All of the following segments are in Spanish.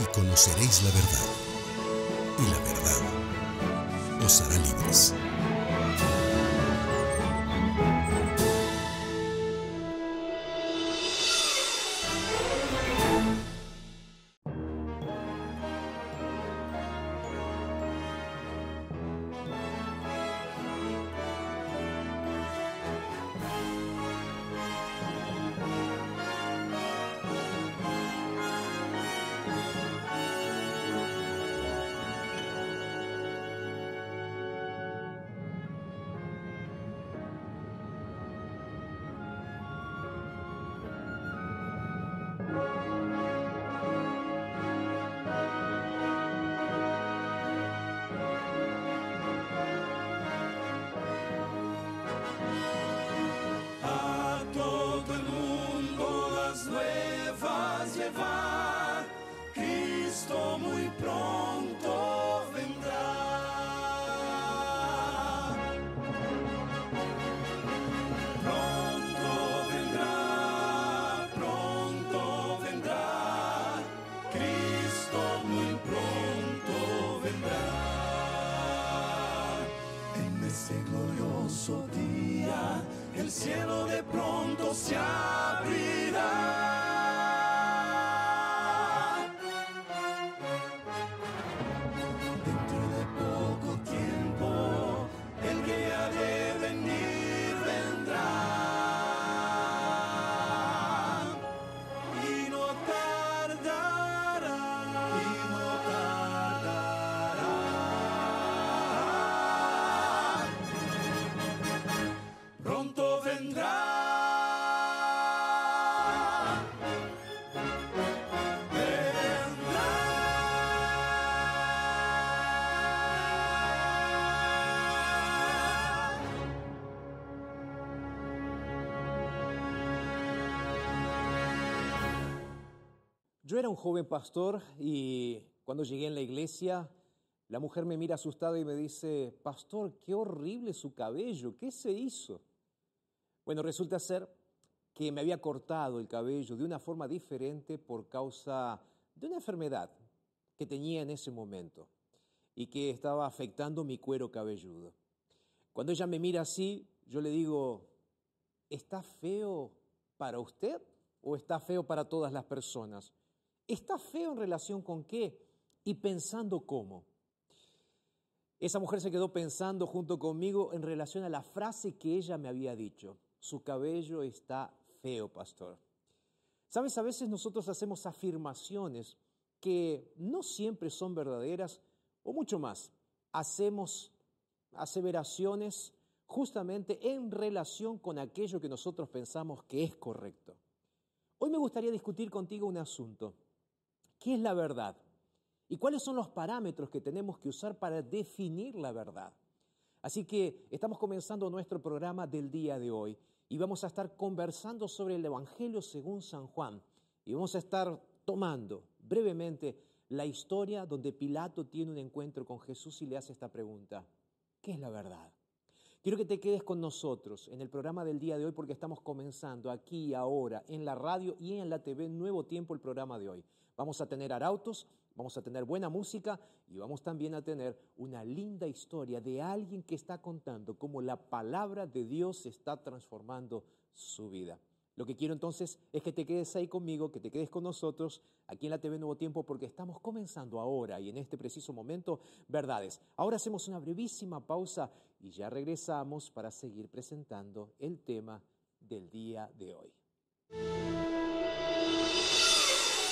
y conoceréis la verdad, y la verdad os hará libres. Era un joven pastor y cuando llegué en la iglesia, la mujer me mira asustada y me dice, pastor, qué horrible su cabello, ¿qué se hizo? Bueno, resulta ser que me había cortado el cabello de una forma diferente por causa de una enfermedad que tenía en ese momento y que estaba afectando mi cuero cabelludo. Cuando ella me mira así, yo le digo, ¿está feo para usted o está feo para todas las personas? ¿Está feo en relación con qué? Y pensando cómo. Esa mujer se quedó pensando junto conmigo en relación a la frase que ella me había dicho. Su cabello está feo, pastor. Sabes, a veces nosotros hacemos afirmaciones que no siempre son verdaderas o mucho más. Hacemos aseveraciones justamente en relación con aquello que nosotros pensamos que es correcto. Hoy me gustaría discutir contigo un asunto. ¿Qué es la verdad? ¿Y cuáles son los parámetros que tenemos que usar para definir la verdad? Así que estamos comenzando nuestro programa del día de hoy y vamos a estar conversando sobre el Evangelio según San Juan y vamos a estar tomando brevemente la historia donde Pilato tiene un encuentro con Jesús y le hace esta pregunta. ¿Qué es la verdad? Quiero que te quedes con nosotros en el programa del día de hoy porque estamos comenzando aquí ahora en la radio y en la TV Nuevo Tiempo el programa de hoy. Vamos a tener arautos, vamos a tener buena música y vamos también a tener una linda historia de alguien que está contando cómo la palabra de Dios está transformando su vida. Lo que quiero entonces es que te quedes ahí conmigo, que te quedes con nosotros aquí en la TV Nuevo Tiempo porque estamos comenzando ahora y en este preciso momento verdades. Ahora hacemos una brevísima pausa y ya regresamos para seguir presentando el tema del día de hoy.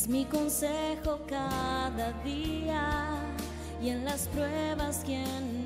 Es mi consejo cada día y en las pruebas quien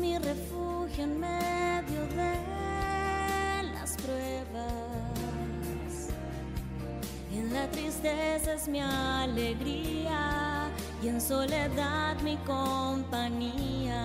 mi refugio en medio de las pruebas. En la tristeza es mi alegría y en soledad mi compañía.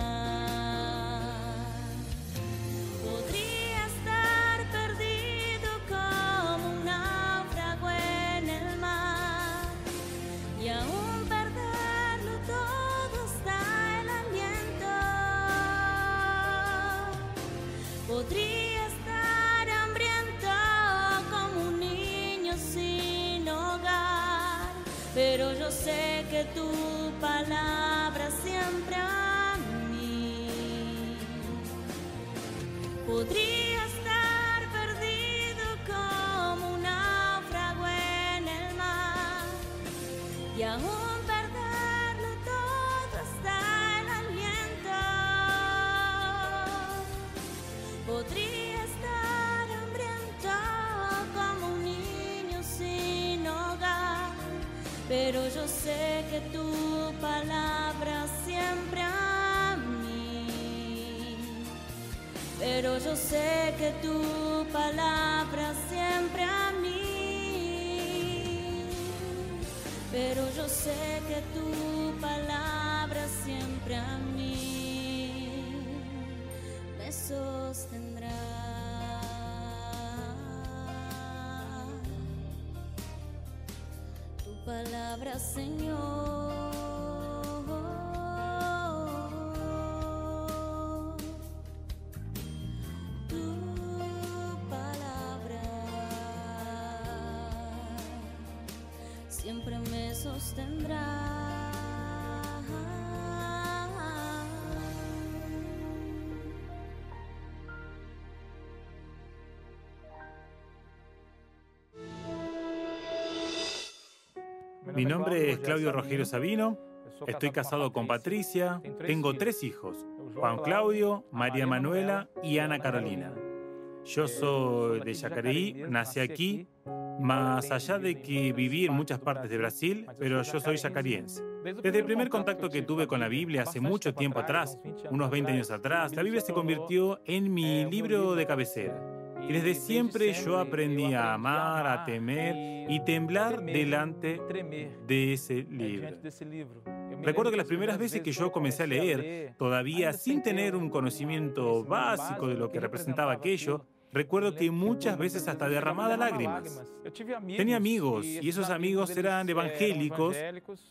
Sé que tu palabra siempre a mí. Pero yo sé que tu palabra siempre a mí. Pero yo sé que tu palabra siempre a mí me sostendrá. Palabra, Señor. Tu palabra siempre me sostendrá. Mi nombre es Claudio Rogelio Sabino, estoy casado con Patricia, tengo tres hijos, Juan Claudio, María Manuela y Ana Carolina. Yo soy de Yacareí, nací aquí, más allá de que viví en muchas partes de Brasil, pero yo soy yacariense. Desde el primer contacto que tuve con la Biblia hace mucho tiempo atrás, unos 20 años atrás, la Biblia se convirtió en mi libro de cabecera. Y desde siempre yo aprendí a amar, a temer y temblar delante de ese libro. Recuerdo que las primeras veces que yo comencé a leer, todavía sin tener un conocimiento básico de lo que representaba aquello, recuerdo que muchas veces hasta derramaba lágrimas. Tenía amigos y esos amigos eran evangélicos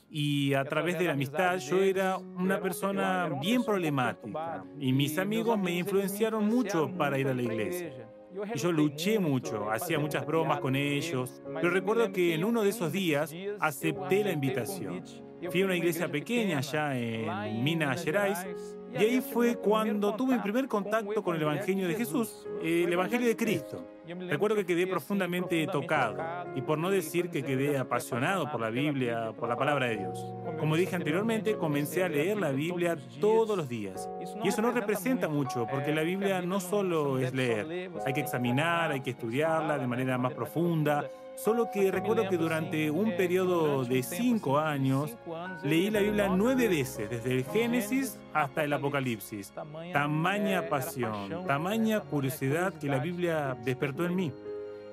y a través de la amistad yo era una persona bien problemática y mis amigos me influenciaron mucho para ir a la iglesia. Y yo luché mucho, hacía muchas bromas con ellos, pero recuerdo que en uno de esos días acepté la invitación. Fui a una iglesia pequeña allá en Minas Gerais y ahí fue cuando tuve mi primer contacto con el Evangelio de Jesús, el Evangelio de Cristo. Recuerdo que quedé profundamente tocado, y por no decir que quedé apasionado por la Biblia, por la palabra de Dios. Como dije anteriormente, comencé a leer la Biblia todos los días. Y eso no representa mucho, porque la Biblia no solo es leer, hay que examinar, hay que estudiarla de manera más profunda, Solo que recuerdo que durante un periodo de cinco años leí la Biblia nueve veces, desde el Génesis hasta el Apocalipsis. Tamaña pasión, tamaña curiosidad que la Biblia despertó en mí.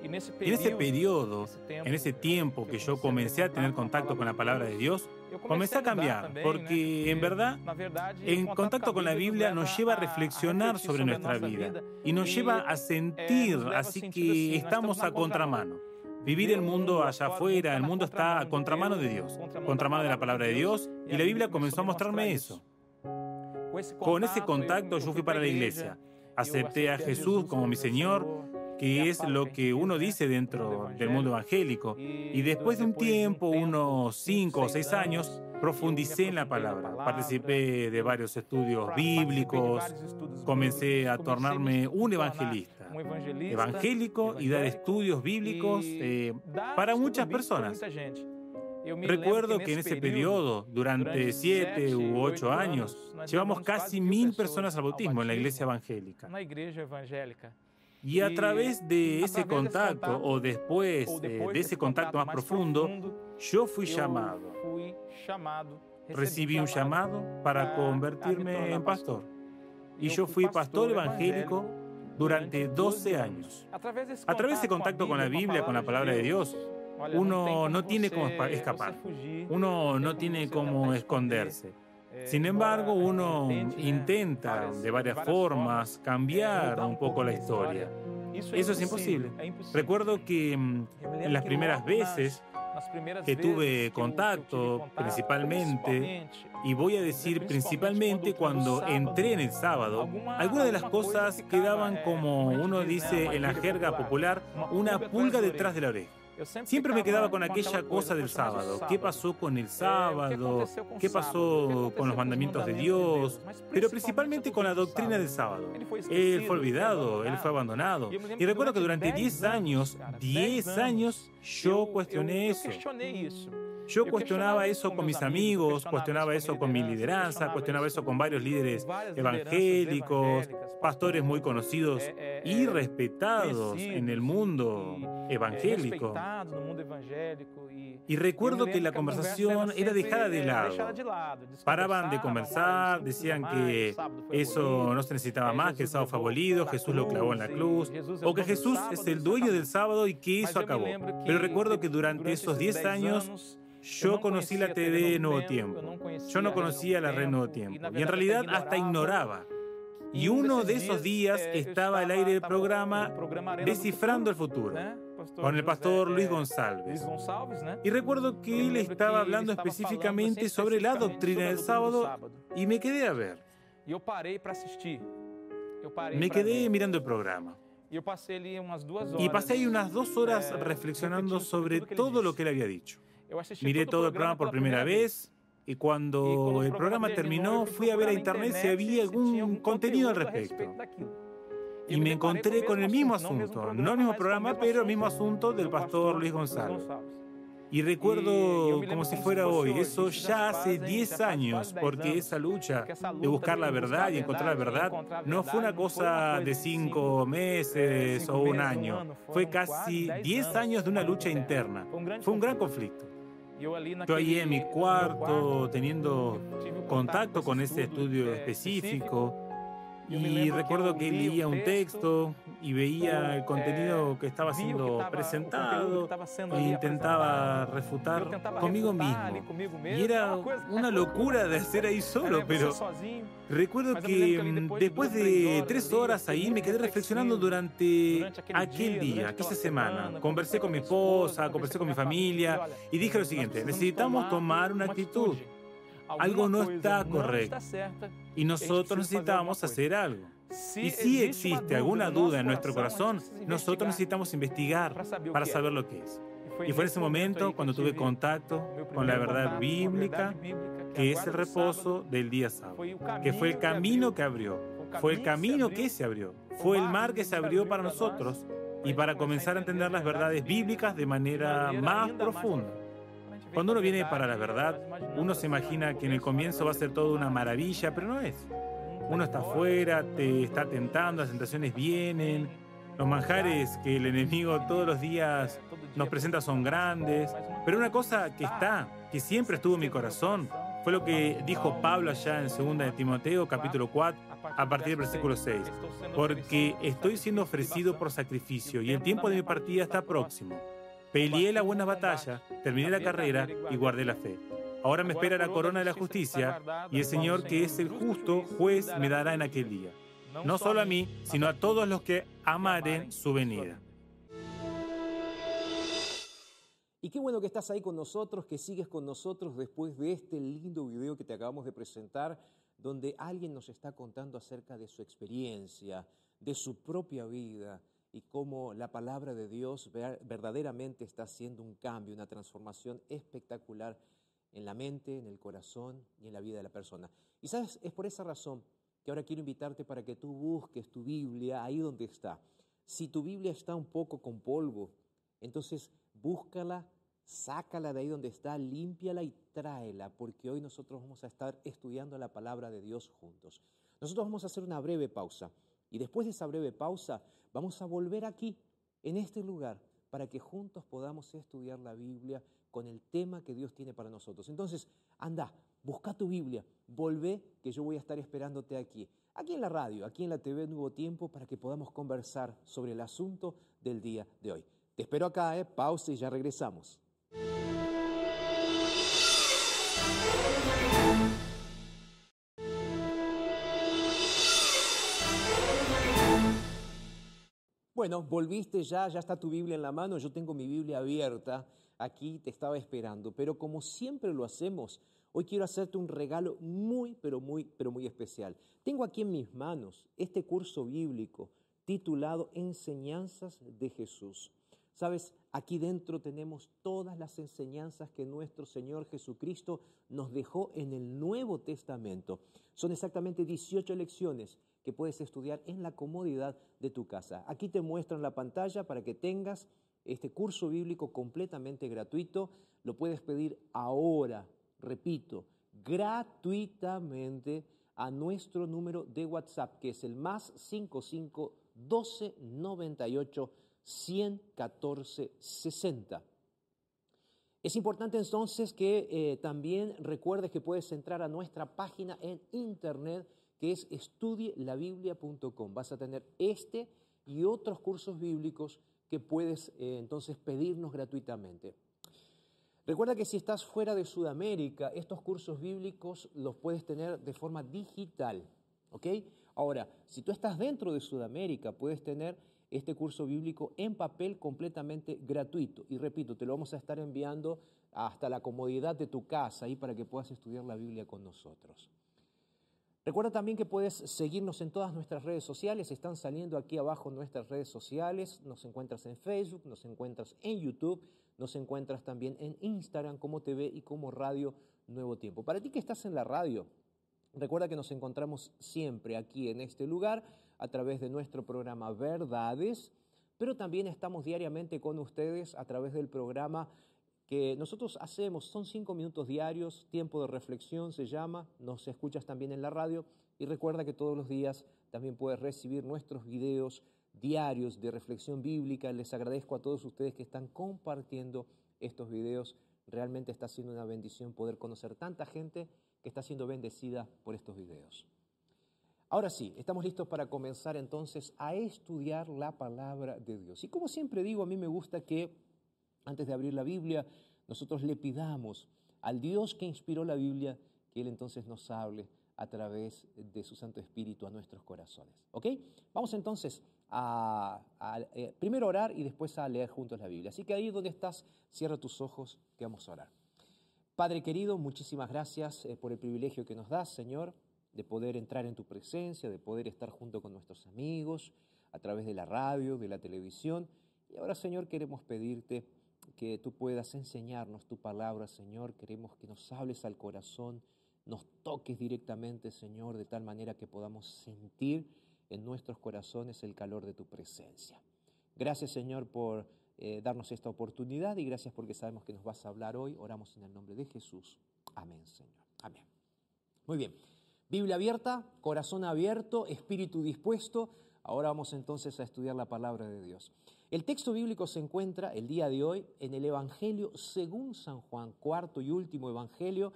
En ese periodo, en ese tiempo que yo comencé a tener contacto con la palabra de Dios, comencé a cambiar, porque en verdad, en contacto con la Biblia nos lleva a reflexionar sobre nuestra vida y nos lleva a sentir, así que estamos a contramano. Vivir el mundo allá afuera, el mundo está a contramano de Dios, contramano de la palabra de Dios, y la Biblia comenzó a mostrarme eso. Con ese contacto yo fui para la iglesia, acepté a Jesús como mi Señor, que es lo que uno dice dentro del mundo evangélico, y después de un tiempo, unos cinco o seis años, profundicé en la palabra, participé de varios estudios bíblicos, comencé a tornarme un evangelista evangélico y dar estudios bíblicos eh, para muchas personas. Recuerdo que en ese periodo, durante siete u ocho años, llevamos casi mil personas al bautismo en la iglesia evangélica. Y a través de ese contacto, o después de ese contacto más profundo, yo fui llamado. Recibí un llamado para convertirme en pastor. Y yo fui pastor evangélico durante 12 años. A través de contacto con la Biblia, con la palabra de Dios, uno no tiene cómo escapar, uno no tiene cómo esconderse. Sin embargo, uno intenta de varias formas cambiar un poco la historia. Eso es imposible. Recuerdo que mm, en las primeras veces que tuve contacto principalmente, y voy a decir principalmente cuando entré en el sábado, algunas de las cosas quedaban como uno dice en la jerga popular, una pulga detrás de la oreja. Siempre me quedaba con aquella cosa del sábado. ¿Qué pasó con el sábado? ¿Qué pasó con los mandamientos de Dios? Pero principalmente con la doctrina del sábado. Él fue olvidado, él fue abandonado. Y recuerdo que durante 10 años, 10 años, yo cuestioné eso. Yo cuestionaba eso con mis amigos, cuestionaba eso con mi lideranza, cuestionaba eso con varios líderes evangélicos, pastores muy conocidos y respetados en el mundo evangélico. Y recuerdo que la conversación era dejada de lado. Paraban de conversar, decían que eso no se necesitaba más, que el sábado fue abolido, Jesús lo clavó en la cruz, o que Jesús es el dueño del sábado y que eso acabó. Pero recuerdo que durante esos 10 años yo conocí la TV Nuevo Tiempo. Yo no conocía la red Nuevo Tiempo. Y en realidad hasta ignoraba. Y uno de esos días estaba al aire del programa Descifrando el Futuro con el pastor Luis González. Y recuerdo que él estaba hablando específicamente sobre la doctrina del sábado y me quedé a ver. Me quedé mirando el programa. Y pasé ahí unas dos horas reflexionando sobre todo lo que él había dicho. Miré todo el programa por primera vez y cuando el programa terminó fui a ver a internet si había algún contenido al respecto. Y me encontré con el mismo asunto, no el mismo programa, pero el mismo asunto del pastor Luis González. Y recuerdo como si fuera hoy, eso ya hace 10 años, porque esa lucha de buscar la verdad y encontrar la verdad no fue una cosa de 5 meses o un año, fue casi 10 años de una lucha interna. Fue un gran conflicto. Yo ahí en mi cuarto teniendo contacto con ese estudio específico y recuerdo que leía un texto y veía el contenido que estaba siendo presentado e intentaba refutar conmigo mismo. Y era una locura de hacer ahí solo, pero recuerdo que mm, después de tres horas ahí me quedé reflexionando durante aquel día, aquella semana. Conversé con mi esposa, conversé con mi familia y dije lo siguiente, necesitamos tomar una actitud. algo no está correcto y nosotros necesitamos hacer algo. Y si existe alguna duda en nuestro corazón, nosotros necesitamos investigar para saber lo que es. Y fue en ese momento cuando tuve contacto con la verdad bíblica, que es el reposo del día sábado, que fue el camino que abrió, fue el camino que se abrió, fue el mar que se abrió para nosotros y para comenzar a entender las verdades bíblicas de manera más profunda. Cuando uno viene para la verdad, uno se imagina que en el comienzo va a ser todo una maravilla, pero no es. Uno está afuera, te está tentando, las tentaciones vienen, los manjares que el enemigo todos los días nos presenta son grandes, pero una cosa que está, que siempre estuvo en mi corazón, fue lo que dijo Pablo allá en 2 de Timoteo capítulo 4 a partir del versículo 6, porque estoy siendo ofrecido por sacrificio y el tiempo de mi partida está próximo. Peleé la buena batalla, terminé la carrera y guardé la fe. Ahora me espera la corona de la justicia y el Señor que es el justo juez me dará en aquel día. No solo a mí, sino a todos los que amaren su venida. Y qué bueno que estás ahí con nosotros, que sigues con nosotros después de este lindo video que te acabamos de presentar, donde alguien nos está contando acerca de su experiencia, de su propia vida y cómo la palabra de Dios verdaderamente está haciendo un cambio, una transformación espectacular en la mente, en el corazón y en la vida de la persona. Y sabes, es por esa razón que ahora quiero invitarte para que tú busques tu Biblia ahí donde está. Si tu Biblia está un poco con polvo, entonces búscala, sácala de ahí donde está, límpiala y tráela, porque hoy nosotros vamos a estar estudiando la palabra de Dios juntos. Nosotros vamos a hacer una breve pausa y después de esa breve pausa vamos a volver aquí, en este lugar, para que juntos podamos estudiar la Biblia con el tema que Dios tiene para nosotros. Entonces, anda, busca tu Biblia, volvé, que yo voy a estar esperándote aquí, aquí en la radio, aquí en la TV Nuevo Tiempo, para que podamos conversar sobre el asunto del día de hoy. Te espero acá, ¿eh? pausa y ya regresamos. Bueno, volviste ya, ya está tu Biblia en la mano, yo tengo mi Biblia abierta, aquí te estaba esperando, pero como siempre lo hacemos, hoy quiero hacerte un regalo muy, pero muy, pero muy especial. Tengo aquí en mis manos este curso bíblico titulado Enseñanzas de Jesús. Sabes, aquí dentro tenemos todas las enseñanzas que nuestro Señor Jesucristo nos dejó en el Nuevo Testamento. Son exactamente 18 lecciones que puedes estudiar en la comodidad de tu casa. Aquí te muestro en la pantalla para que tengas este curso bíblico completamente gratuito. Lo puedes pedir ahora, repito, gratuitamente a nuestro número de WhatsApp, que es el más 55 12 98 114 60. Es importante entonces que eh, también recuerdes que puedes entrar a nuestra página en internet que es estudielabiblia.com. Vas a tener este y otros cursos bíblicos que puedes eh, entonces pedirnos gratuitamente. Recuerda que si estás fuera de Sudamérica, estos cursos bíblicos los puedes tener de forma digital. ¿ok? Ahora, si tú estás dentro de Sudamérica, puedes tener este curso bíblico en papel completamente gratuito. Y repito, te lo vamos a estar enviando hasta la comodidad de tu casa ahí para que puedas estudiar la Biblia con nosotros. Recuerda también que puedes seguirnos en todas nuestras redes sociales, están saliendo aquí abajo nuestras redes sociales, nos encuentras en Facebook, nos encuentras en YouTube, nos encuentras también en Instagram como TV y como Radio Nuevo Tiempo. Para ti que estás en la radio, recuerda que nos encontramos siempre aquí en este lugar a través de nuestro programa Verdades, pero también estamos diariamente con ustedes a través del programa que nosotros hacemos, son cinco minutos diarios, tiempo de reflexión se llama, nos escuchas también en la radio y recuerda que todos los días también puedes recibir nuestros videos diarios de reflexión bíblica. Les agradezco a todos ustedes que están compartiendo estos videos. Realmente está siendo una bendición poder conocer tanta gente que está siendo bendecida por estos videos. Ahora sí, estamos listos para comenzar entonces a estudiar la palabra de Dios. Y como siempre digo, a mí me gusta que antes de abrir la Biblia, nosotros le pidamos al Dios que inspiró la Biblia que Él entonces nos hable a través de su Santo Espíritu a nuestros corazones. ¿Ok? Vamos entonces a, eh, primero orar y después a leer juntos la Biblia. Así que ahí donde estás, cierra tus ojos que vamos a orar. Padre querido, muchísimas gracias eh, por el privilegio que nos das, Señor de poder entrar en tu presencia, de poder estar junto con nuestros amigos, a través de la radio, de la televisión. Y ahora, Señor, queremos pedirte que tú puedas enseñarnos tu palabra, Señor. Queremos que nos hables al corazón, nos toques directamente, Señor, de tal manera que podamos sentir en nuestros corazones el calor de tu presencia. Gracias Señor por eh, darnos esta oportunidad y gracias porque sabemos que nos vas a hablar hoy. Oramos en el nombre de Jesús. Amén Señor. Amén. Muy bien. Biblia abierta, corazón abierto, espíritu dispuesto. Ahora vamos entonces a estudiar la palabra de Dios. El texto bíblico se encuentra el día de hoy en el Evangelio según San Juan, cuarto y último Evangelio,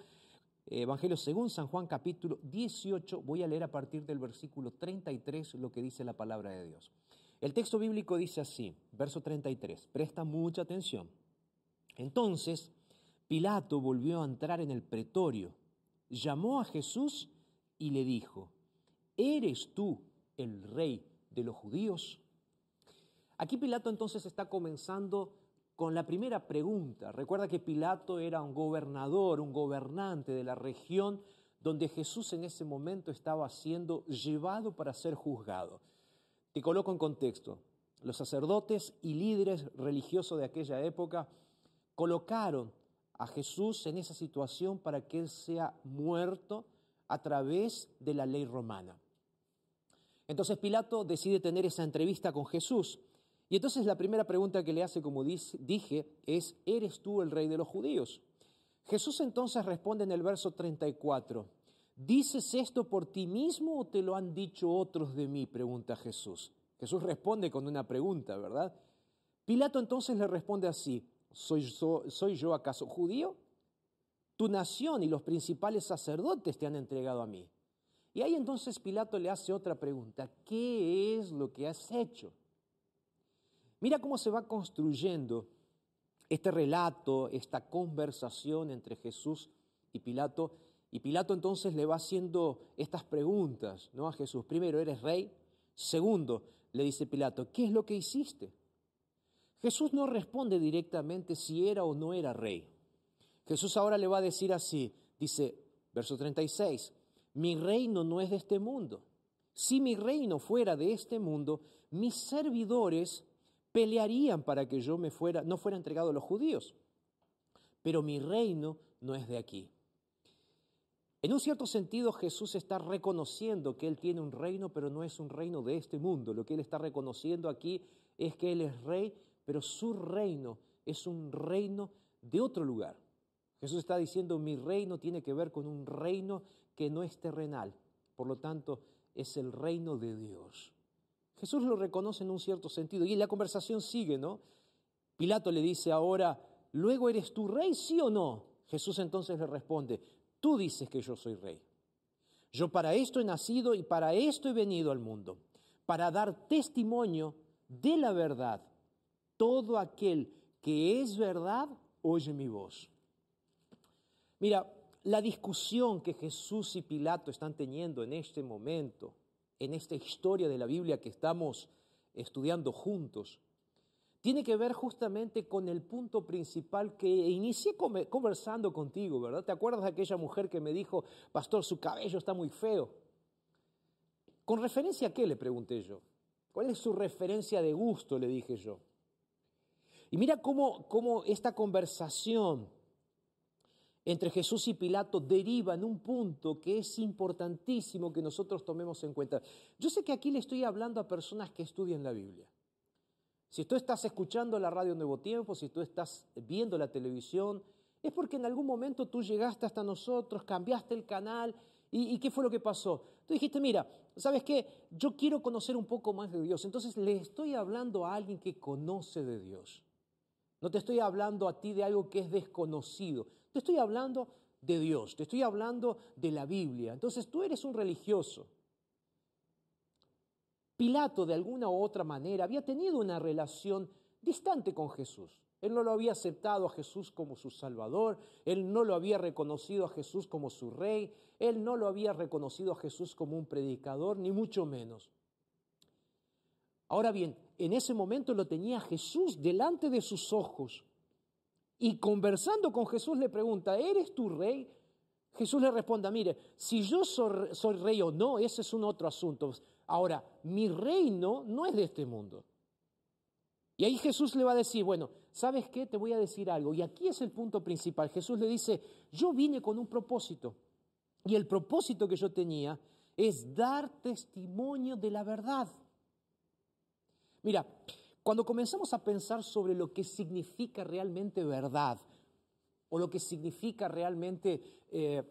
Evangelio según San Juan capítulo 18. Voy a leer a partir del versículo 33 lo que dice la palabra de Dios. El texto bíblico dice así, verso 33, presta mucha atención. Entonces, Pilato volvió a entrar en el pretorio, llamó a Jesús y le dijo, ¿eres tú el rey de los judíos? Aquí Pilato entonces está comenzando con la primera pregunta. Recuerda que Pilato era un gobernador, un gobernante de la región donde Jesús en ese momento estaba siendo llevado para ser juzgado. Te coloco en contexto. Los sacerdotes y líderes religiosos de aquella época colocaron a Jesús en esa situación para que él sea muerto a través de la ley romana. Entonces Pilato decide tener esa entrevista con Jesús. Y entonces la primera pregunta que le hace, como dije, es, ¿eres tú el rey de los judíos? Jesús entonces responde en el verso 34, ¿dices esto por ti mismo o te lo han dicho otros de mí? pregunta Jesús. Jesús responde con una pregunta, ¿verdad? Pilato entonces le responde así, ¿soy, soy yo acaso judío? Tu nación y los principales sacerdotes te han entregado a mí. Y ahí entonces Pilato le hace otra pregunta, ¿qué es lo que has hecho? Mira cómo se va construyendo este relato, esta conversación entre Jesús y Pilato. Y Pilato entonces le va haciendo estas preguntas ¿no? a Jesús. Primero, ¿eres rey? Segundo, le dice Pilato, ¿qué es lo que hiciste? Jesús no responde directamente si era o no era rey. Jesús ahora le va a decir así, dice, verso 36, mi reino no es de este mundo. Si mi reino fuera de este mundo, mis servidores pelearían para que yo me fuera, no fuera entregado a los judíos. Pero mi reino no es de aquí. En un cierto sentido, Jesús está reconociendo que Él tiene un reino, pero no es un reino de este mundo. Lo que Él está reconociendo aquí es que Él es rey, pero su reino es un reino de otro lugar. Jesús está diciendo, mi reino tiene que ver con un reino que no es terrenal, por lo tanto, es el reino de Dios. Jesús lo reconoce en un cierto sentido. Y la conversación sigue, ¿no? Pilato le dice ahora, ¿luego eres tú rey, sí o no? Jesús entonces le responde, tú dices que yo soy rey. Yo para esto he nacido y para esto he venido al mundo, para dar testimonio de la verdad. Todo aquel que es verdad, oye mi voz. Mira, la discusión que Jesús y Pilato están teniendo en este momento en esta historia de la Biblia que estamos estudiando juntos, tiene que ver justamente con el punto principal que inicié conversando contigo, ¿verdad? ¿Te acuerdas de aquella mujer que me dijo, pastor, su cabello está muy feo? ¿Con referencia a qué? Le pregunté yo. ¿Cuál es su referencia de gusto? Le dije yo. Y mira cómo, cómo esta conversación entre Jesús y Pilato deriva en un punto que es importantísimo que nosotros tomemos en cuenta. Yo sé que aquí le estoy hablando a personas que estudian la Biblia. Si tú estás escuchando la radio Nuevo Tiempo, si tú estás viendo la televisión, es porque en algún momento tú llegaste hasta nosotros, cambiaste el canal y, y, ¿qué fue lo que pasó? Tú dijiste, mira, ¿sabes qué? Yo quiero conocer un poco más de Dios. Entonces le estoy hablando a alguien que conoce de Dios. No te estoy hablando a ti de algo que es desconocido. Te estoy hablando de Dios, te estoy hablando de la Biblia. Entonces tú eres un religioso. Pilato, de alguna u otra manera, había tenido una relación distante con Jesús. Él no lo había aceptado a Jesús como su Salvador, él no lo había reconocido a Jesús como su Rey, él no lo había reconocido a Jesús como un predicador, ni mucho menos. Ahora bien, en ese momento lo tenía Jesús delante de sus ojos y conversando con Jesús le pregunta, ¿eres tu rey? Jesús le responde, mire, si yo soy, rey o no, ese es un otro asunto. Ahora, mi reino no es de este mundo. Y ahí Jesús le va a decir, bueno, ¿sabes qué? Te voy a decir algo. Y aquí es el punto principal. Jesús le dice, yo vine con un propósito. Y el propósito que yo tenía es dar testimonio de la verdad. Mira, Cuando comenzamos a pensar sobre lo que significa realmente verdad o lo que significa realmente eh,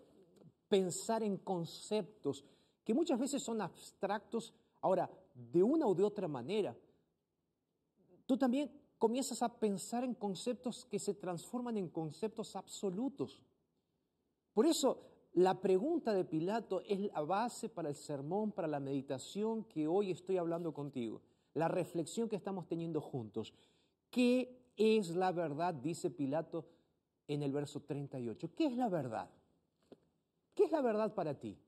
pensar en conceptos que muchas veces son abstractos, ahora, de una o de otra manera, tú también comienzas a pensar en conceptos que se transforman en conceptos absolutos. Por eso, la pregunta de Pilato es la base para el sermón, para la meditación que hoy estoy hablando contigo, la reflexión que estamos teniendo juntos. ¿Qué es la verdad? Dice Pilato en el verso 38. ¿Qué es la verdad? ¿Qué es la verdad para ti?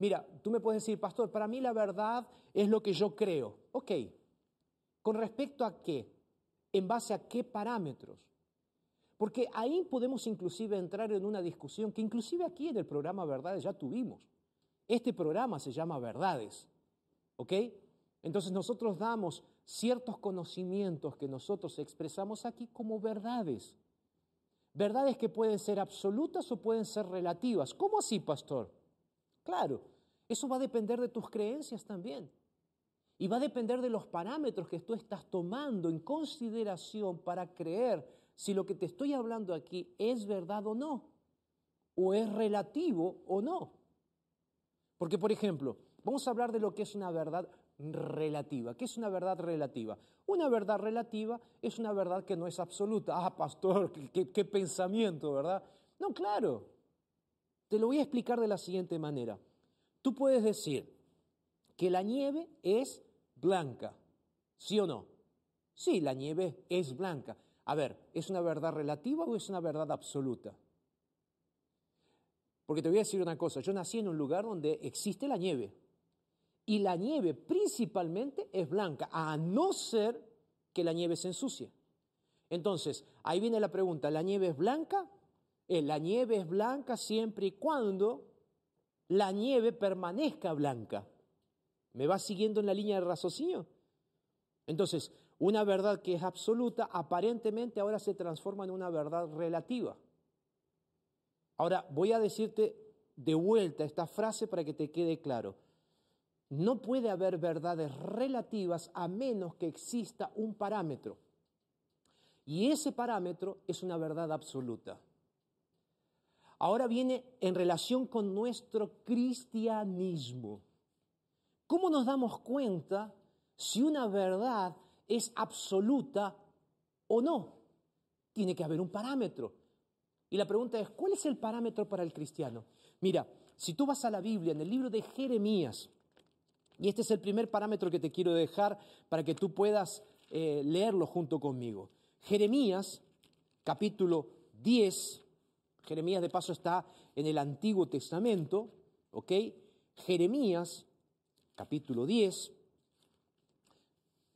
Mira, tú me puedes decir, pastor, para mí la verdad es lo que yo creo. Ok, ¿con respecto a qué? ¿En base a qué parámetros? Porque ahí podemos inclusive entrar en una discusión que inclusive aquí en el programa Verdades ya tuvimos. Este programa se llama Verdades, ¿ok? Entonces nosotros damos ciertos conocimientos que nosotros expresamos aquí como verdades. Verdades que pueden ser absolutas o pueden ser relativas. ¿Cómo así, pastor? Claro, eso va a depender de tus creencias también. Y va a depender de los parámetros que tú estás tomando en consideración para creer si lo que te estoy hablando aquí es verdad o no, o es relativo o no. Porque, por ejemplo, vamos a hablar de lo que es una verdad relativa. ¿Qué es una verdad relativa? Una verdad relativa es una verdad que no es absoluta. Ah, pastor, qué, pensamiento, ¿verdad? No, claro. Te lo voy a explicar de la siguiente manera. Tú puedes decir que la nieve es blanca, ¿sí o no? Sí, la nieve es blanca. A ver, ¿es una verdad relativa o es una verdad absoluta? Porque te voy a decir una cosa, yo nací en un lugar donde existe la nieve. Y la nieve principalmente es blanca, a no ser que la nieve se ensucie. Entonces, ahí viene la pregunta, ¿la nieve es blanca? Eh, la nieve es blanca siempre y cuando la nieve permanezca blanca. ¿Me va siguiendo en la línea de raciocinio? Entonces, una verdad que es absoluta, aparentemente ahora se transforma en una verdad relativa. Ahora, voy a decirte de vuelta esta frase para que te quede claro. No puede haber verdades relativas a menos que exista un parámetro. Y ese parámetro es una verdad absoluta. Ahora viene en relación con nuestro cristianismo. ¿Cómo nos damos cuenta si una verdad es absoluta o no. Tiene que haber un parámetro. Y la pregunta es, ¿cuál es el parámetro para el cristiano? Mira, si tú vas a la Biblia, en el libro de Jeremías, y este es el primer parámetro que te quiero dejar para que tú puedas eh, leerlo junto conmigo. Jeremías, capítulo 10, Jeremías de paso está en el Antiguo Testamento, ¿ok? Jeremías, capítulo 10,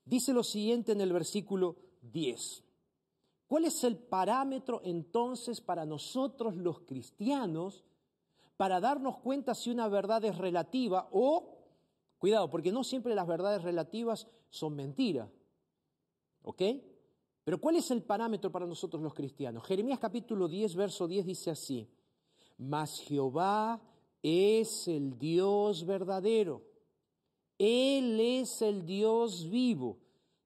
dice lo siguiente en el versículo 10. ¿Cuál es el parámetro entonces para nosotros los cristianos para darnos cuenta si una verdad es relativa o, cuidado, porque no siempre las verdades relativas son mentiras, ¿ok? Pero ¿cuál es el parámetro para nosotros los cristianos? Jeremías capítulo 10, verso 10 dice así, mas Jehová es el Dios verdadero él es el Dios vivo.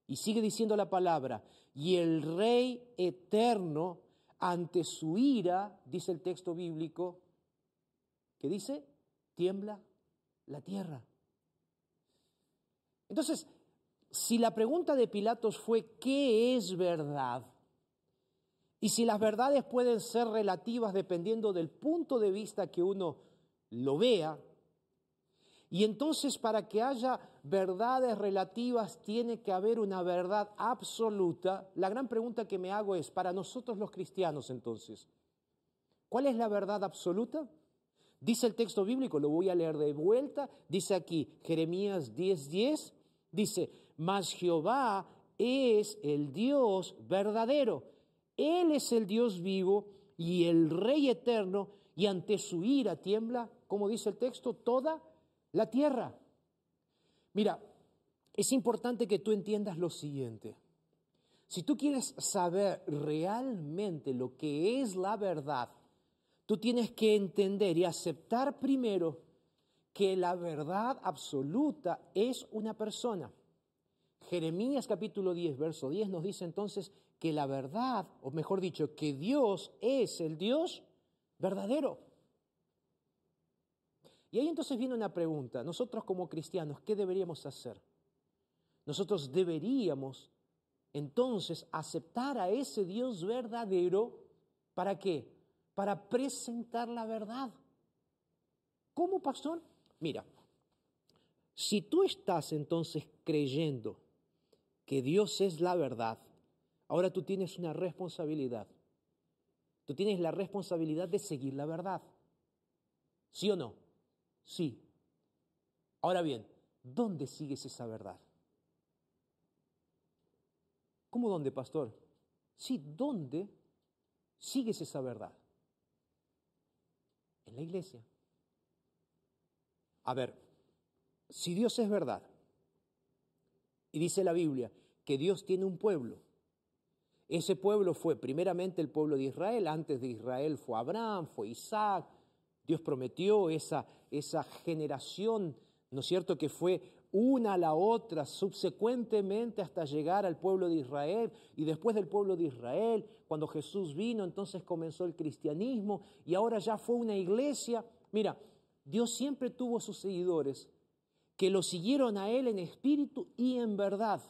Y sigue diciendo la palabra, y el Rey eterno ante su ira, dice el texto bíblico, que dice, tiembla la tierra. Entonces, si la pregunta de Pilatos fue, ¿qué es verdad? Y si las verdades pueden ser relativas dependiendo del punto de vista que uno lo vea, y entonces para que haya verdades relativas tiene que haber una verdad absoluta. La gran pregunta que me hago es, para nosotros los cristianos entonces, ¿cuál es la verdad absoluta? Dice el texto bíblico, lo voy a leer de vuelta, dice aquí Jeremías 10:10, dice, mas Jehová es el Dios verdadero, Él es el Dios vivo y el Rey eterno, y ante su ira tiembla, como dice el texto, toda la tierra. Mira, es importante que tú entiendas lo siguiente. Si tú quieres saber realmente lo que es la verdad, tú tienes que entender y aceptar primero que la verdad absoluta es una persona. Jeremías capítulo 10, verso 10 nos dice entonces que la verdad, o mejor dicho, que Dios es el Dios verdadero. Y ahí entonces viene una pregunta. Nosotros como cristianos, ¿qué deberíamos hacer? Nosotros deberíamos entonces aceptar a ese Dios verdadero. ¿Para qué? Para presentar la verdad. ¿Cómo, pastor? Mira, si tú estás entonces creyendo que Dios es la verdad, ahora tú tienes una responsabilidad. Tú tienes la responsabilidad de seguir la verdad. ¿Sí o no? Sí. Ahora bien, ¿dónde sigues esa verdad? ¿Cómo dónde, pastor? Sí, ¿dónde sigues esa verdad? En la iglesia. A ver, si Dios es verdad, y dice la Biblia que Dios tiene un pueblo, ese pueblo fue primeramente el pueblo de Israel, antes de Israel fue Abraham, fue Isaac, Dios prometió esa, esa generación, ¿no es cierto?, que fue una a la otra subsecuentemente hasta llegar al pueblo de Israel y después del pueblo de Israel, cuando Jesús vino, entonces comenzó el cristianismo y ahora ya fue una iglesia. Mira, Dios siempre tuvo sus seguidores que lo siguieron a Él en espíritu y en verdad.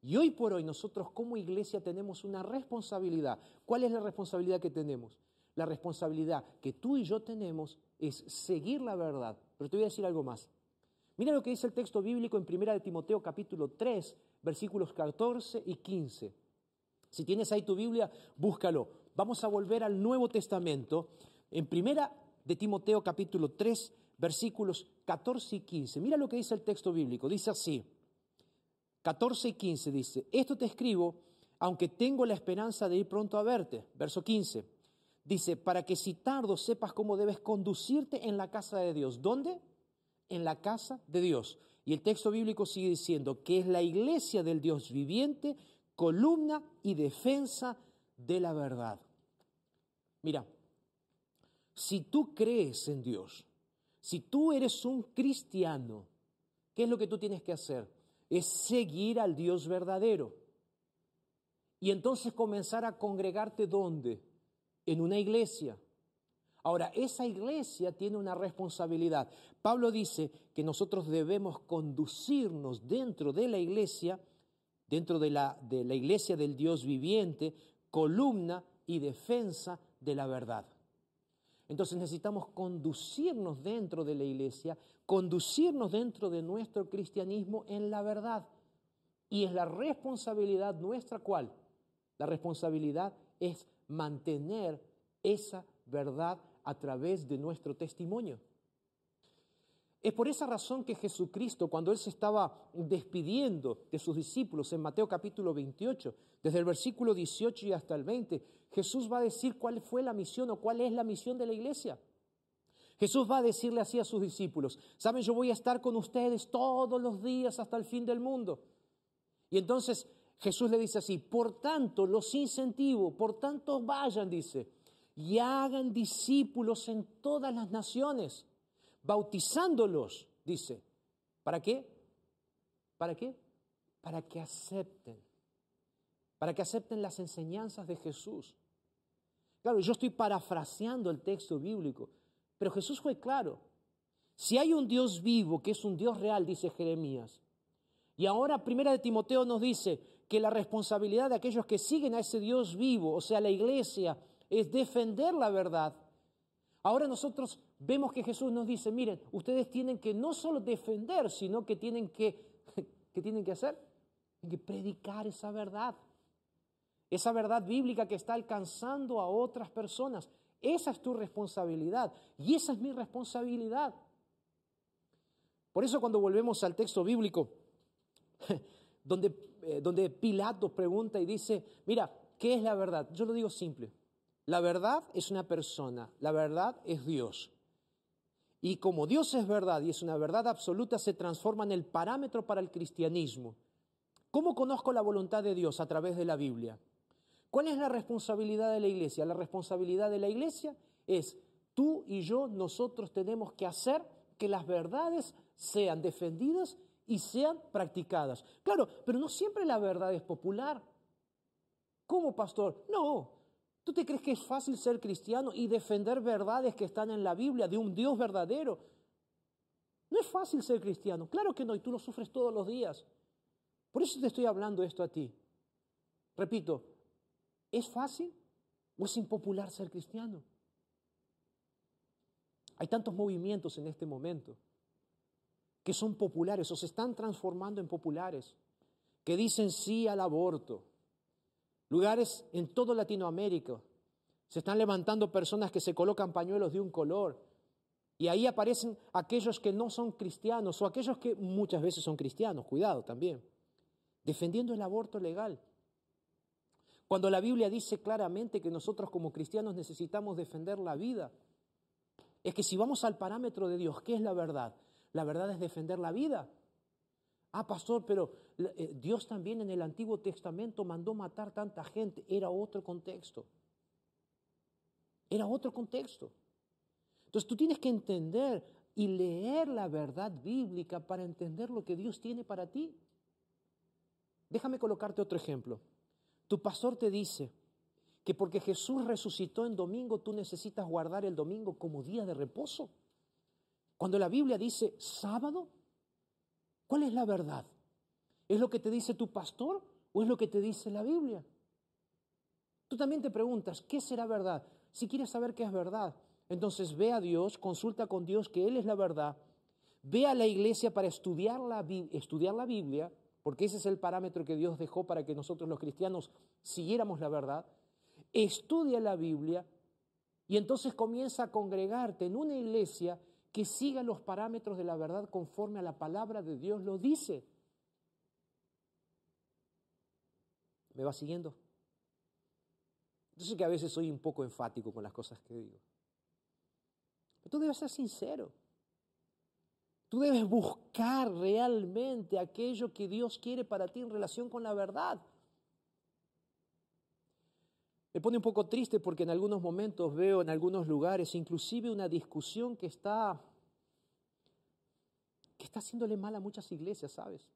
Y hoy por hoy nosotros como iglesia tenemos una responsabilidad. ¿Cuál es la responsabilidad que tenemos? La responsabilidad que tú y yo tenemos es seguir la verdad. Pero te voy a decir algo más. Mira lo que dice el texto bíblico en 1 de Timoteo capítulo 3, versículos 14 y 15. Si tienes ahí tu Biblia, búscalo. Vamos a volver al Nuevo Testamento. En 1 de Timoteo capítulo 3, versículos 14 y 15. Mira lo que dice el texto bíblico. Dice así. 14 y 15 dice, esto te escribo, aunque tengo la esperanza de ir pronto a verte. Verso 15. Dice, para que si tardo sepas cómo debes conducirte en la casa de Dios. ¿Dónde? En la casa de Dios. Y el texto bíblico sigue diciendo que es la iglesia del Dios viviente, columna y defensa de la verdad. Mira, si tú crees en Dios, si tú eres un cristiano, ¿qué es lo que tú tienes que hacer? Es seguir al Dios verdadero. Y entonces comenzar a congregarte ¿dónde? en una iglesia. Ahora, esa iglesia tiene una responsabilidad. Pablo dice que nosotros debemos conducirnos dentro de la iglesia, dentro de la, de la iglesia del Dios viviente, columna y defensa de la verdad. Entonces necesitamos conducirnos dentro de la iglesia, conducirnos dentro de nuestro cristianismo en la verdad. Y es la responsabilidad nuestra cuál? La responsabilidad es mantener esa verdad a través de nuestro testimonio. Es por esa razón que Jesucristo, cuando Él se estaba despidiendo de sus discípulos en Mateo capítulo 28, desde el versículo 18 y hasta el 20, Jesús va a decir cuál fue la misión o cuál es la misión de la iglesia. Jesús va a decirle así a sus discípulos, saben, yo voy a estar con ustedes todos los días hasta el fin del mundo. Y entonces Jesús le dice así, por tanto los incentivo, por tanto vayan, dice, y hagan discípulos en todas las naciones, bautizándolos, dice. ¿Para qué? ¿Para qué? Para que acepten, para que acepten las enseñanzas de Jesús. Claro, yo estoy parafraseando el texto bíblico, pero Jesús fue claro. Si hay un Dios vivo, que es un Dios real, dice Jeremías, y ahora Primera de Timoteo nos dice, que la responsabilidad de aquellos que siguen a ese Dios vivo, o sea, la iglesia, es defender la verdad. Ahora nosotros vemos que Jesús nos dice, miren, ustedes tienen que no solo defender, sino que tienen que, ¿qué tienen que hacer? Tienen que predicar esa verdad. Esa verdad bíblica que está alcanzando a otras personas. Esa es tu responsabilidad y esa es mi responsabilidad. Por eso cuando volvemos al texto bíblico, donde, eh, donde Pilato pregunta y dice, mira, ¿qué es la verdad? Yo lo digo simple. La verdad es una persona, la verdad es Dios. Y como Dios es verdad y es una verdad absoluta, se transforma en el parámetro para el cristianismo. ¿Cómo conozco la voluntad de Dios? A través de la Biblia. ¿Cuál es la responsabilidad de la iglesia? La responsabilidad de la iglesia es tú y yo, nosotros tenemos que hacer que las verdades sean defendidas y sean practicadas. Claro, pero no siempre la verdad es popular. ¿Cómo, pastor? No. ¿Tú te crees que es fácil ser cristiano y defender verdades que están en la Biblia de un Dios verdadero? No es fácil ser cristiano. Claro que no, y tú lo sufres todos los días. Por eso te estoy hablando esto a ti. Repito, ¿es fácil o es impopular ser cristiano? Hay tantos movimientos en este momento que son populares o se están transformando en populares, que dicen sí al aborto. Lugares en toda Latinoamérica se están levantando personas que se colocan pañuelos de un color y ahí aparecen aquellos que no son cristianos o aquellos que muchas veces son cristianos, cuidado también, defendiendo el aborto legal. Cuando la Biblia dice claramente que nosotros como cristianos necesitamos defender la vida, es que si vamos al parámetro de Dios, ¿qué es la verdad? La verdad es defender la vida. Ah, pastor, pero eh, Dios también en el Antiguo Testamento mandó matar tanta gente. Era otro contexto. Era otro contexto. Entonces tú tienes que entender y leer la verdad bíblica para entender lo que Dios tiene para ti. Déjame colocarte otro ejemplo. Tu pastor te dice que porque Jesús resucitó en domingo, tú necesitas guardar el domingo como día de reposo. Cuando la Biblia dice sábado, ¿cuál es la verdad? ¿Es lo que te dice tu pastor o es lo que te dice la Biblia? Tú también te preguntas, ¿qué será verdad? Si quieres saber qué es verdad, entonces ve a Dios, consulta con Dios que Él es la verdad, ve a la iglesia para estudiar la, estudiar la Biblia, porque ese es el parámetro que Dios dejó para que nosotros los cristianos siguiéramos la verdad, estudia la Biblia y entonces comienza a congregarte en una iglesia que siga los parámetros de la verdad conforme a la palabra de Dios lo dice. ¿Me va siguiendo? Yo sé que a veces soy un poco enfático con las cosas que digo. Pero tú debes ser sincero. Tú debes buscar realmente aquello que Dios quiere para ti en relación con la verdad. Me pone un poco triste porque en algunos momentos veo en algunos lugares inclusive una discusión que está que está haciéndole mal a muchas iglesias, ¿sabes?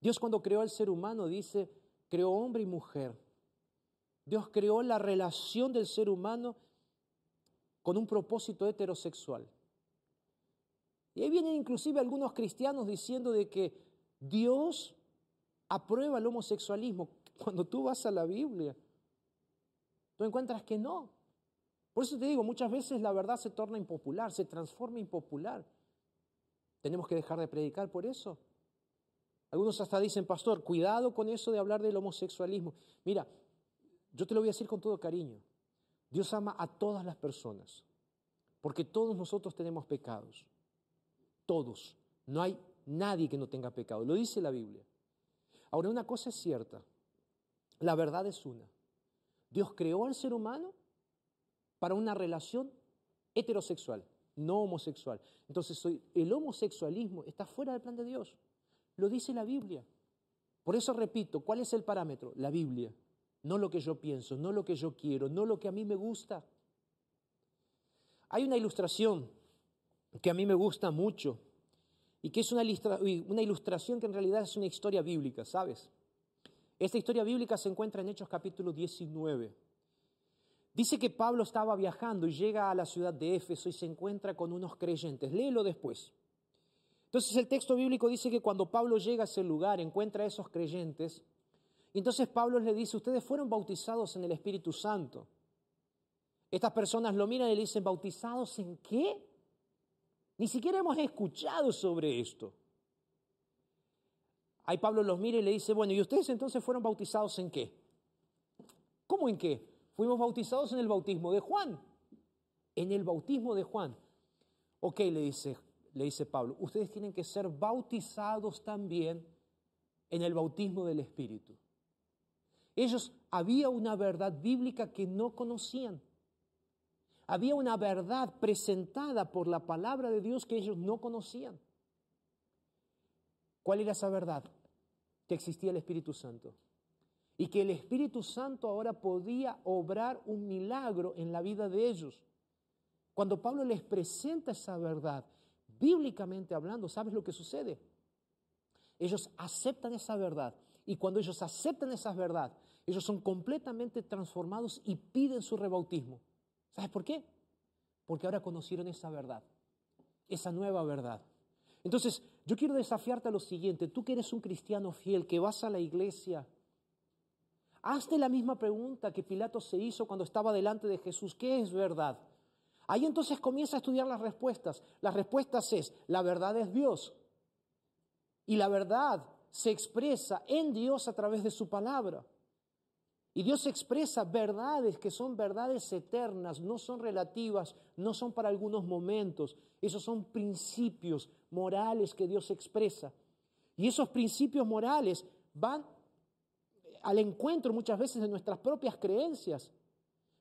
Dios cuando creó al ser humano dice, creó hombre y mujer. Dios creó la relación del ser humano con un propósito heterosexual. Y ahí vienen inclusive algunos cristianos diciendo de que Dios aprueba el homosexualismo. Cuando tú vas a la Biblia, tú encuentras que no. Por eso te digo, muchas veces la verdad se torna impopular, se transforma impopular. Tenemos que dejar de predicar por eso. Algunos hasta dicen, pastor, cuidado con eso de hablar del homosexualismo. Mira, yo te lo voy a decir con todo cariño. Dios ama a todas las personas, porque todos nosotros tenemos pecados. Todos. No hay nadie que no tenga pecado. Lo dice la Biblia. Ahora, una cosa es cierta. La verdad es una. Dios creó al ser humano para una relación heterosexual, no homosexual. Entonces, el homosexualismo está fuera del plan de Dios. Lo dice la Biblia. Por eso repito, ¿cuál es el parámetro? La Biblia. No lo que yo pienso, no lo que yo quiero, no lo que a mí me gusta. Hay una ilustración que a mí me gusta mucho y que es una, una ilustración que en realidad es una historia bíblica, ¿sabes? Esta historia bíblica se encuentra en Hechos capítulo 19. Dice que Pablo estaba viajando y llega a la ciudad de Éfeso y se encuentra con unos creyentes. Léelo después. Entonces el texto bíblico dice que cuando Pablo llega a ese lugar, encuentra a esos creyentes, y entonces Pablo le dice, ustedes fueron bautizados en el Espíritu Santo. Estas personas lo miran y le dicen, ¿bautizados en qué? Ni siquiera hemos escuchado sobre esto. Ahí Pablo los mira y le dice, bueno, ¿y ustedes entonces fueron bautizados en qué? ¿Cómo en qué? Fuimos bautizados en el bautismo de Juan. En el bautismo de Juan. Ok, le dice, le dice Pablo, ustedes tienen que ser bautizados también en el bautismo del Espíritu. Ellos había una verdad bíblica que no conocían. Había una verdad presentada por la palabra de Dios que ellos no conocían. ¿Cuál era esa verdad? Que existía el Espíritu Santo. Y que el Espíritu Santo ahora podía obrar un milagro en la vida de ellos. Cuando Pablo les presenta esa verdad, bíblicamente hablando, ¿sabes lo que sucede? Ellos aceptan esa verdad y cuando ellos aceptan esa verdad, ellos son completamente transformados y piden su rebautismo. ¿Sabes por qué? Porque ahora conocieron esa verdad, esa nueva verdad. Entonces, yo quiero desafiarte a lo siguiente, tú que eres un cristiano fiel, que vas a la iglesia, hazte la misma pregunta que Pilato se hizo cuando estaba delante de Jesús, ¿qué es verdad? Ahí entonces comienza a estudiar las respuestas. Las respuestas es, la verdad es Dios. Y la verdad se expresa en Dios a través de su palabra. Y Dios expresa verdades que son verdades eternas, no son relativas, no son para algunos momentos. Esos son principios morales que Dios expresa. Y esos principios morales van al encuentro muchas veces de nuestras propias creencias.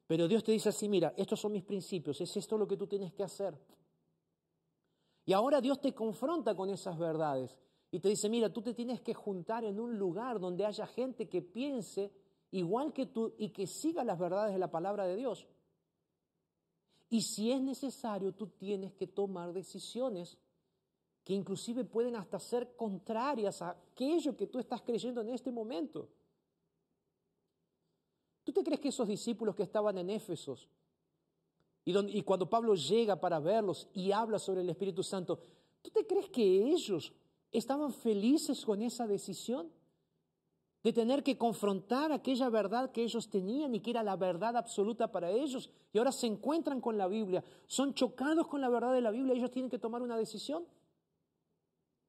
Pero Dios te dice así, mira, estos son mis principios, es esto lo que tú tienes que hacer. Y ahora Dios te confronta con esas verdades y te dice, mira, tú te tienes que juntar en un lugar donde haya gente que piense igual que tú y que siga las verdades de la palabra de Dios. Y si es necesario, tú tienes que tomar decisiones que inclusive pueden hasta ser contrarias a aquello que tú estás creyendo en este momento. ¿Tú te crees que esos discípulos que estaban en Éfesos y, y cuando Pablo llega para verlos y habla sobre el Espíritu Santo, ¿tú te crees que ellos estaban felices con esa decisión? De tener que confrontar aquella verdad que ellos tenían y que era la verdad absoluta para ellos, y ahora se encuentran con la Biblia, son chocados con la verdad de la Biblia, ellos tienen que tomar una decisión.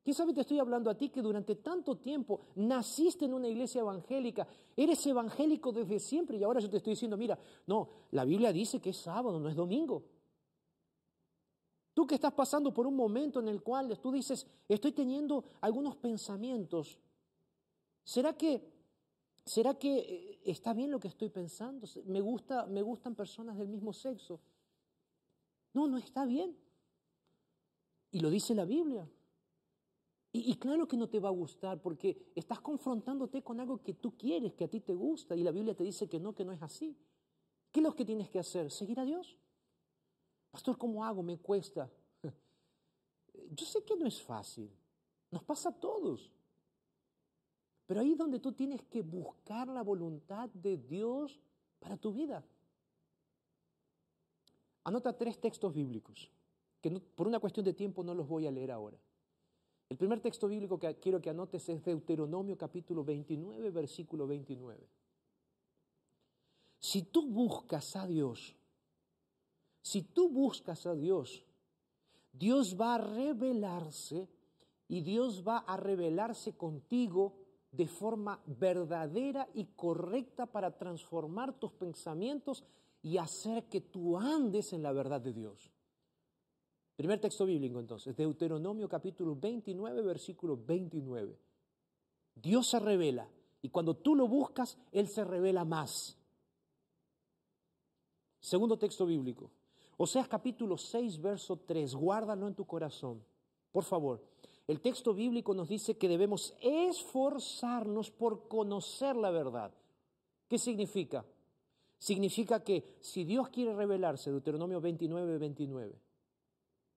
¿Quién sabe te estoy hablando a ti que durante tanto tiempo naciste en una iglesia evangélica, eres evangélico desde siempre. Y ahora yo te estoy diciendo, mira, no, la Biblia dice que es sábado, no es domingo. Tú que estás pasando por un momento en el cual tú dices, estoy teniendo algunos pensamientos ¿Será que, será que eh, está bien lo que estoy pensando? ¿Me, gusta, ¿Me gustan personas del mismo sexo? No, no está bien. Y lo dice la Biblia. Y, y, claro que no te va a gustar porque estás confrontándote con algo que tú quieres, que a ti te gusta, y la Biblia te dice que no, que no es así. ¿Qué es lo que tienes que hacer? ¿Seguir a Dios? Pastor, ¿cómo hago? Me cuesta. Yo sé que no es fácil. Nos pasa a todos. Pero ahí es donde tú tienes que buscar la voluntad de Dios para tu vida. Anota tres textos bíblicos, que por una cuestión de tiempo no los voy a leer ahora. El primer texto bíblico que quiero que anotes es Deuteronomio capítulo 29, versículo 29. Si tú buscas a Dios, si tú buscas a Dios, Dios va a revelarse y Dios va a revelarse contigo de forma verdadera y correcta para transformar tus pensamientos y hacer que tú andes en la verdad de Dios. Primer texto bíblico entonces, Deuteronomio capítulo 29, versículo 29. Dios se revela y cuando tú lo buscas, Él se revela más. Segundo texto bíblico, Oseas capítulo 6, verso 3, guárdalo en tu corazón, por favor. El texto bíblico nos dice que debemos esforzarnos por conocer la verdad. ¿Qué significa? Significa que si Dios quiere revelarse, Deuteronomio 29, 29,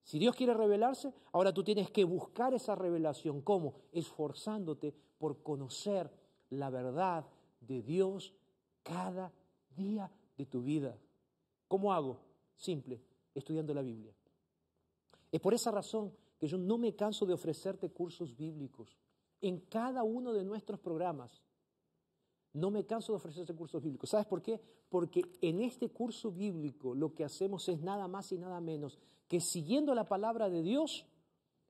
si Dios quiere revelarse, ahora tú tienes que buscar esa revelación. ¿Cómo? Esforzándote por conocer la verdad de Dios cada día de tu vida. ¿Cómo hago? Simple, estudiando la Biblia. Es por esa razón que yo no me canso de ofrecerte cursos bíblicos en cada uno de nuestros programas. No me canso de ofrecerte cursos bíblicos. ¿Sabes por qué? Porque en este curso bíblico lo que hacemos es nada más y nada menos que siguiendo la palabra de Dios,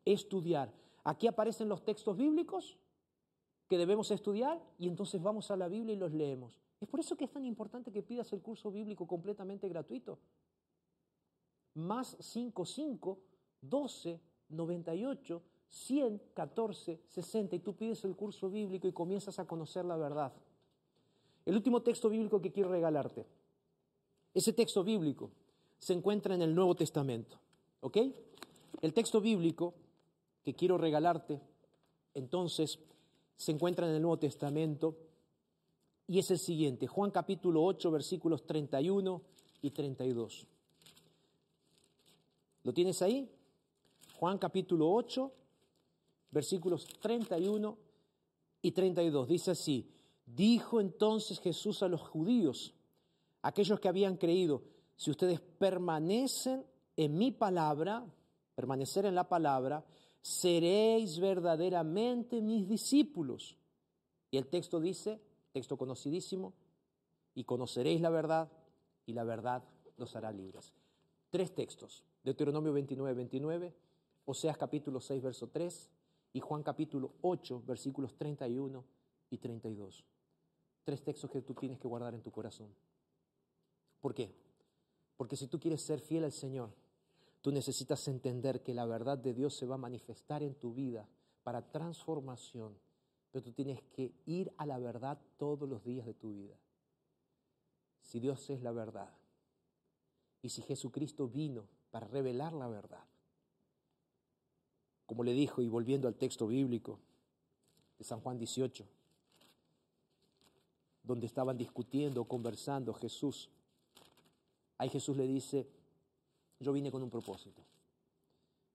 estudiar. Aquí aparecen los textos bíblicos que debemos estudiar y entonces vamos a la Biblia y los leemos. Es por eso que es tan importante que pidas el curso bíblico completamente gratuito. Más 55 12 98, 100, 14, 60 y tú pides el curso bíblico y comienzas a conocer la verdad. El último texto bíblico que quiero regalarte. Ese texto bíblico se encuentra en el Nuevo Testamento. ¿Ok? El texto bíblico que quiero regalarte, entonces, se encuentra en el Nuevo Testamento y es el siguiente, Juan capítulo 8, versículos 31 y 32. ¿Lo tienes ahí? Juan capítulo 8, versículos 31 y 32. Dice así, dijo entonces Jesús a los judíos, aquellos que habían creído, si ustedes permanecen en mi palabra, permanecer en la palabra, seréis verdaderamente mis discípulos. Y el texto dice, texto conocidísimo, y conoceréis la verdad, y la verdad los hará libres. Tres textos, Deuteronomio 29, 29, Oseas capítulo 6, verso 3, y Juan capítulo 8, versículos 31 y 32. Tres textos que tú tienes que guardar en tu corazón. ¿Por qué? Porque si tú quieres ser fiel al Señor, tú necesitas entender que la verdad de Dios se va a manifestar en tu vida para transformación, pero tú tienes que ir a la verdad todos los días de tu vida. Si Dios es la verdad y si Jesucristo vino para revelar la verdad, como le dijo, y volviendo al texto bíblico de San Juan 18, donde estaban discutiendo, conversando Jesús, ahí Jesús le dice, yo vine con un propósito.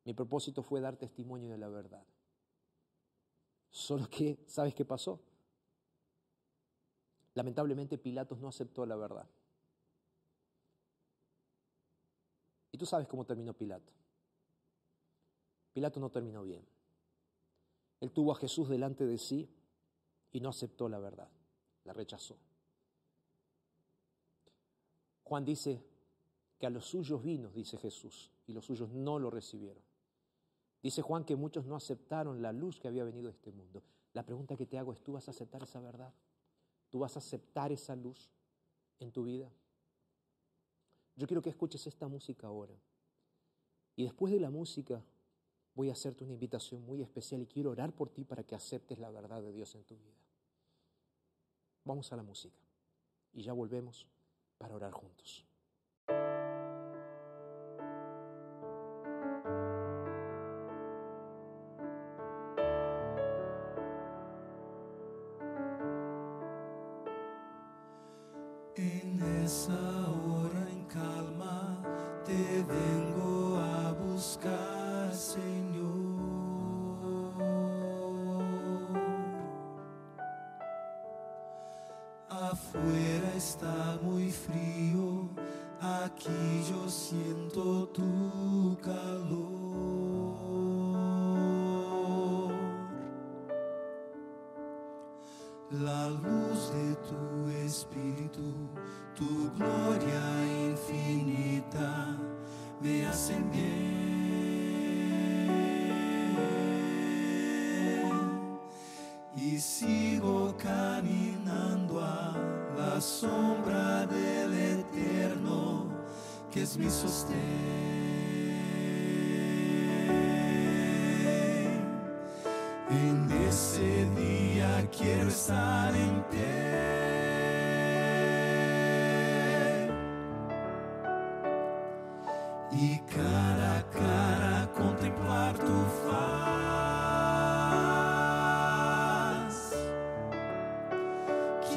Mi propósito fue dar testimonio de la verdad. Solo que, ¿sabes qué pasó? Lamentablemente Pilatos no aceptó la verdad. Y tú sabes cómo terminó Pilato. Pilato no terminó bien. Él tuvo a Jesús delante de sí y no aceptó la verdad, la rechazó. Juan dice que a los suyos vino, dice Jesús, y los suyos no lo recibieron. Dice Juan que muchos no aceptaron la luz que había venido a este mundo. La pregunta que te hago es, ¿tú vas a aceptar esa verdad? ¿Tú vas a aceptar esa luz en tu vida? Yo quiero que escuches esta música ahora. Y después de la música voy a hacerte una invitación muy especial y quiero orar por ti para que aceptes la verdad de Dios en tu vida. Vamos a la música y ya volvemos para orar juntos.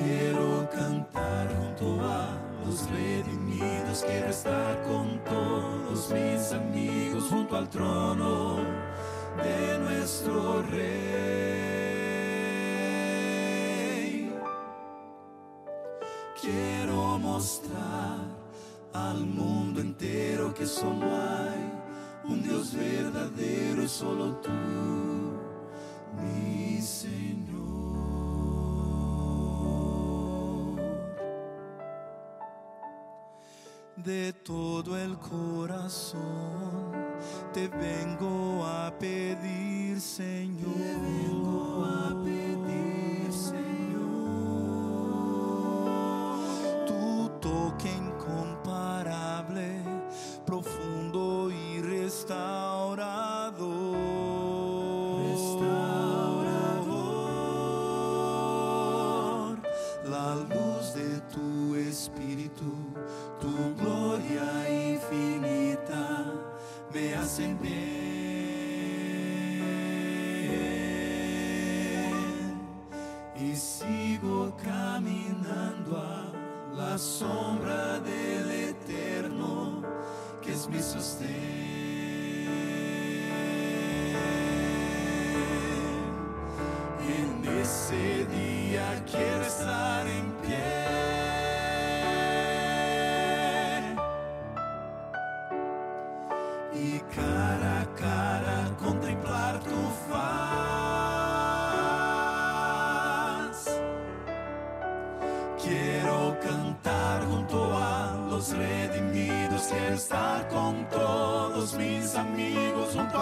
Quiero cantar junto a los redimidos, quiero estar con todos mis amigos junto al trono de nuestro rey. Quiero mostrar al mundo entero que solo hay un Dios verdadero y solo tú, mi Señor. De todo el corazón te vengo a pedir, Señor. Te vengo a pedir,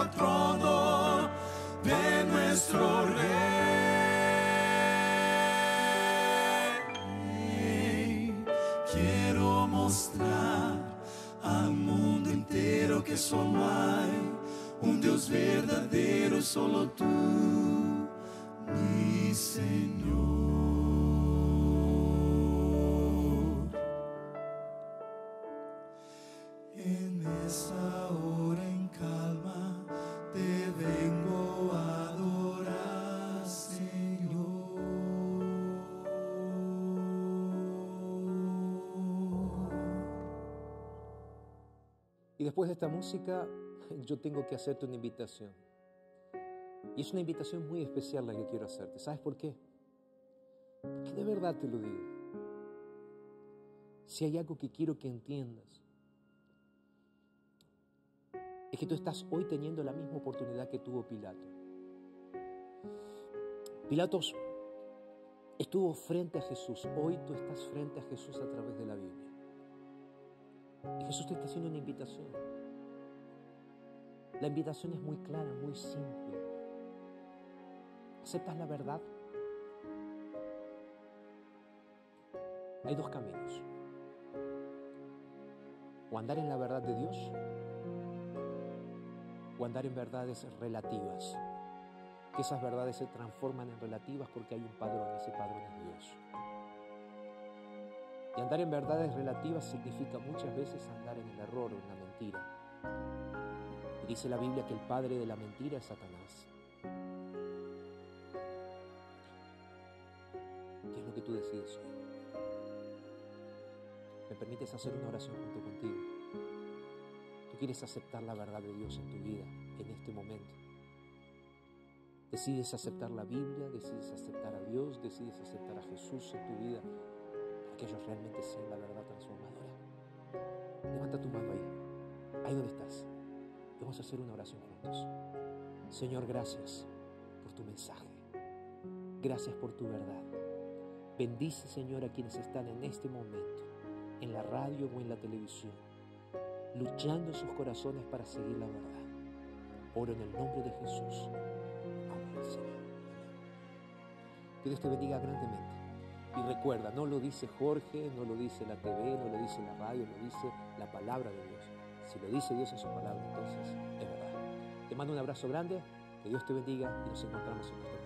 al trono de nuestro Rey. Quiero mostrar al mundo inteiro que solo hay un Dios verdadero, solo tú, Y después de esta música, yo tengo que hacerte una invitación. Y es una invitación muy especial la que quiero hacerte. ¿Sabes por qué? Porque de verdad te lo digo. Si hay algo que quiero que entiendas, es que tú estás hoy teniendo la misma oportunidad que tuvo Pilato. Pilatos estuvo frente a Jesús. Hoy tú estás frente a Jesús a través de la Biblia. Y Jesús te está haciendo una invitación. La invitación es muy clara, muy simple. ¿Aceptas la verdad? Hay dos caminos. O andar en la verdad de Dios o andar en verdades relativas. Que esas verdades se transforman en relativas porque hay un padrón, ese padrón es Dios. Y andar en verdades relativas significa muchas veces andar en el error o en la mentira. Y dice la Biblia que el padre de la mentira es Satanás. ¿Qué es lo que tú decides hoy? ¿Me permites hacer una oración junto contigo? Tú quieres aceptar la verdad de Dios en tu vida en este momento. Decides aceptar la Biblia, decides aceptar a Dios, decides aceptar a Jesús en tu vida que ellos realmente sean la verdad transformadora. Levanta tu mano ahí, ahí donde estás. Vamos a hacer una oración juntos. Señor, gracias por tu mensaje. Gracias por tu verdad. Bendice, Señor, a quienes están en este momento, en la radio o en la televisión, luchando en sus corazones para seguir la verdad. Oro en el nombre de Jesús. Amén, Señor. Dios te bendiga grandemente. Y recuerda, no lo dice Jorge, no lo dice la TV, no lo dice la radio, lo dice la palabra de Dios. Si lo dice Dios en su palabra, entonces es verdad. Te mando un abrazo grande, que Dios te bendiga y nos encontramos en nuestro.